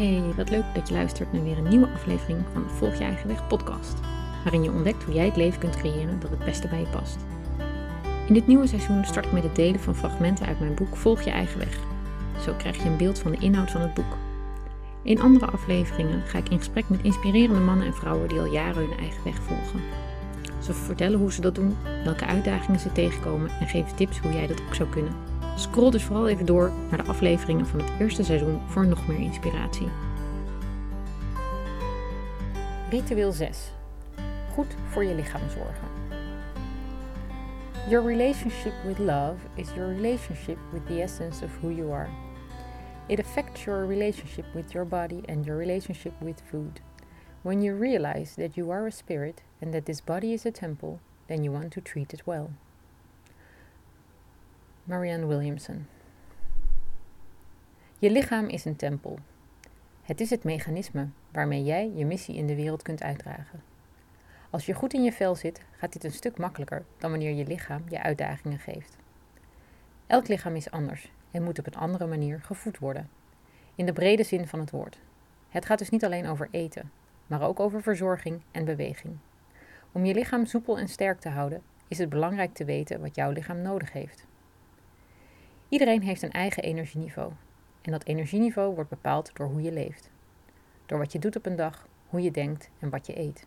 Hey, wat leuk dat je luistert naar weer een nieuwe aflevering van de Volg je eigen weg podcast, waarin je ontdekt hoe jij het leven kunt creëren dat het beste bij je past. In dit nieuwe seizoen start ik met het delen van fragmenten uit mijn boek Volg je eigen weg. Zo krijg je een beeld van de inhoud van het boek. In andere afleveringen ga ik in gesprek met inspirerende mannen en vrouwen die al jaren hun eigen weg volgen. Ze vertellen hoe ze dat doen, welke uitdagingen ze tegenkomen en geven tips hoe jij dat ook zou kunnen. Scroll dus vooral even door naar de afleveringen van het eerste seizoen voor nog meer inspiratie. Ritueel 6. Goed voor je lichaam zorgen. Your relationship with love is your relationship with the essence of who you are. It affects your relationship with your body and your relationship with food. When you realize that you are a spirit and that this body is a temple, then you want to treat it well. Marianne Williamson. Je lichaam is een tempel. Het is het mechanisme waarmee jij je missie in de wereld kunt uitdragen. Als je goed in je vel zit, gaat dit een stuk makkelijker dan wanneer je lichaam je uitdagingen geeft. Elk lichaam is anders en moet op een andere manier gevoed worden. In de brede zin van het woord. Het gaat dus niet alleen over eten, maar ook over verzorging en beweging. Om je lichaam soepel en sterk te houden, is het belangrijk te weten wat jouw lichaam nodig heeft. Iedereen heeft een eigen energieniveau. En dat energieniveau wordt bepaald door hoe je leeft. Door wat je doet op een dag, hoe je denkt en wat je eet.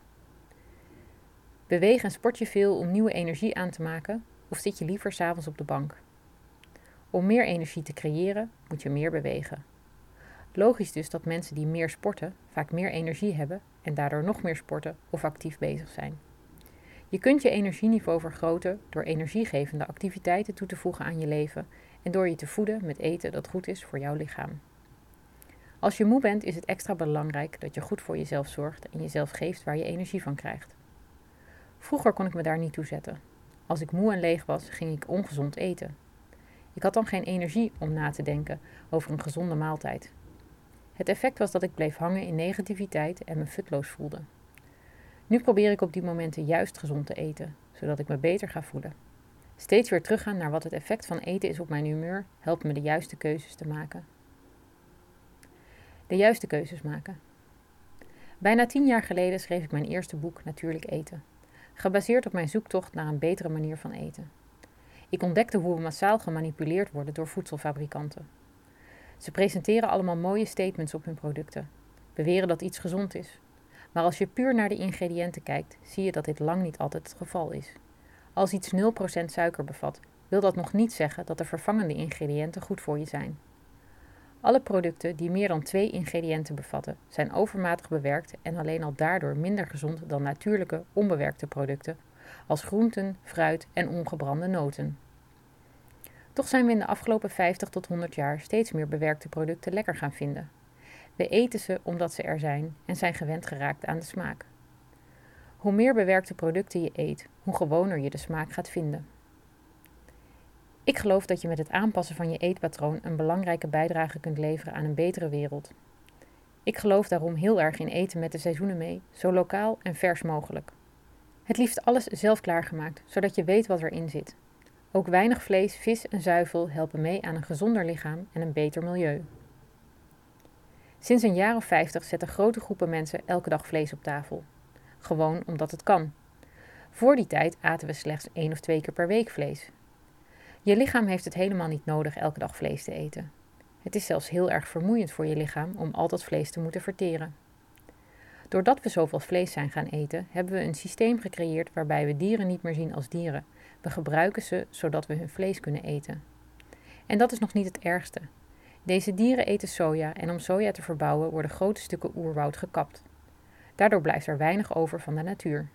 Beweeg en sport je veel om nieuwe energie aan te maken of zit je liever s'avonds op de bank? Om meer energie te creëren moet je meer bewegen. Logisch dus dat mensen die meer sporten vaak meer energie hebben en daardoor nog meer sporten of actief bezig zijn. Je kunt je energieniveau vergroten door energiegevende activiteiten toe te voegen aan je leven en door je te voeden met eten dat goed is voor jouw lichaam. Als je moe bent, is het extra belangrijk dat je goed voor jezelf zorgt en jezelf geeft waar je energie van krijgt. Vroeger kon ik me daar niet toe zetten. Als ik moe en leeg was, ging ik ongezond eten. Ik had dan geen energie om na te denken over een gezonde maaltijd. Het effect was dat ik bleef hangen in negativiteit en me futloos voelde. Nu probeer ik op die momenten juist gezond te eten, zodat ik me beter ga voelen. Steeds weer teruggaan naar wat het effect van eten is op mijn humeur helpt me de juiste keuzes te maken. De juiste keuzes maken. Bijna tien jaar geleden schreef ik mijn eerste boek Natuurlijk Eten, gebaseerd op mijn zoektocht naar een betere manier van eten. Ik ontdekte hoe we massaal gemanipuleerd worden door voedselfabrikanten. Ze presenteren allemaal mooie statements op hun producten, beweren dat iets gezond is. Maar als je puur naar de ingrediënten kijkt, zie je dat dit lang niet altijd het geval is. Als iets 0% suiker bevat, wil dat nog niet zeggen dat de vervangende ingrediënten goed voor je zijn. Alle producten die meer dan twee ingrediënten bevatten, zijn overmatig bewerkt en alleen al daardoor minder gezond dan natuurlijke, onbewerkte producten als groenten, fruit en ongebrande noten. Toch zijn we in de afgelopen 50 tot 100 jaar steeds meer bewerkte producten lekker gaan vinden. We eten ze omdat ze er zijn en zijn gewend geraakt aan de smaak. Hoe meer bewerkte producten je eet, hoe gewoner je de smaak gaat vinden. Ik geloof dat je met het aanpassen van je eetpatroon een belangrijke bijdrage kunt leveren aan een betere wereld. Ik geloof daarom heel erg in eten met de seizoenen mee, zo lokaal en vers mogelijk. Het liefst alles zelf klaargemaakt, zodat je weet wat erin zit. Ook weinig vlees, vis en zuivel helpen mee aan een gezonder lichaam en een beter milieu. Sinds een jaar of vijftig zetten grote groepen mensen elke dag vlees op tafel gewoon omdat het kan. Voor die tijd aten we slechts één of twee keer per week vlees. Je lichaam heeft het helemaal niet nodig elke dag vlees te eten. Het is zelfs heel erg vermoeiend voor je lichaam om al dat vlees te moeten verteren. Doordat we zoveel vlees zijn gaan eten, hebben we een systeem gecreëerd waarbij we dieren niet meer zien als dieren. We gebruiken ze zodat we hun vlees kunnen eten. En dat is nog niet het ergste. Deze dieren eten soja en om soja te verbouwen worden grote stukken oerwoud gekapt. Daardoor blijft er weinig over van de natuur.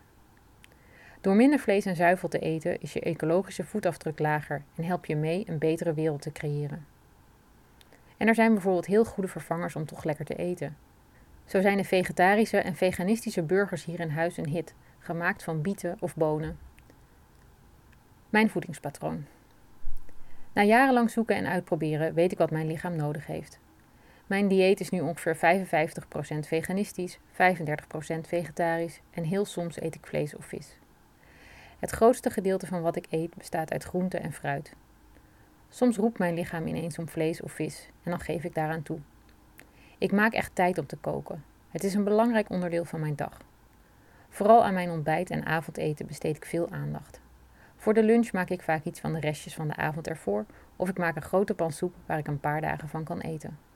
Door minder vlees en zuivel te eten is je ecologische voetafdruk lager en help je mee een betere wereld te creëren. En er zijn bijvoorbeeld heel goede vervangers om toch lekker te eten. Zo zijn de vegetarische en veganistische burgers hier in huis een hit, gemaakt van bieten of bonen. Mijn voedingspatroon. Na jarenlang zoeken en uitproberen weet ik wat mijn lichaam nodig heeft. Mijn dieet is nu ongeveer 55% veganistisch, 35% vegetarisch en heel soms eet ik vlees of vis. Het grootste gedeelte van wat ik eet bestaat uit groente en fruit. Soms roept mijn lichaam ineens om vlees of vis en dan geef ik daaraan toe. Ik maak echt tijd om te koken. Het is een belangrijk onderdeel van mijn dag. Vooral aan mijn ontbijt en avondeten besteed ik veel aandacht. Voor de lunch maak ik vaak iets van de restjes van de avond ervoor of ik maak een grote pan soep waar ik een paar dagen van kan eten.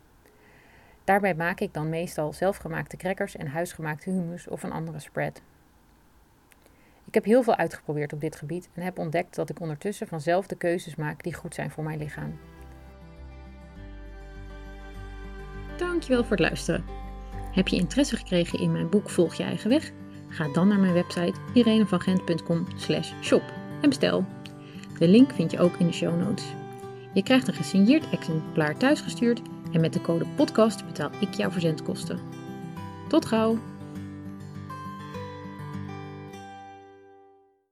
Daarbij maak ik dan meestal zelfgemaakte crackers en huisgemaakte hummus of een andere spread. Ik heb heel veel uitgeprobeerd op dit gebied en heb ontdekt dat ik ondertussen vanzelf de keuzes maak die goed zijn voor mijn lichaam. Dankjewel voor het luisteren. Heb je interesse gekregen in mijn boek Volg je eigen weg? Ga dan naar mijn website irenevangent.com shop en bestel. De link vind je ook in de show notes. Je krijgt een gesigneerd exemplaar thuisgestuurd en met de code podcast betaal ik jouw verzendkosten. Tot gauw!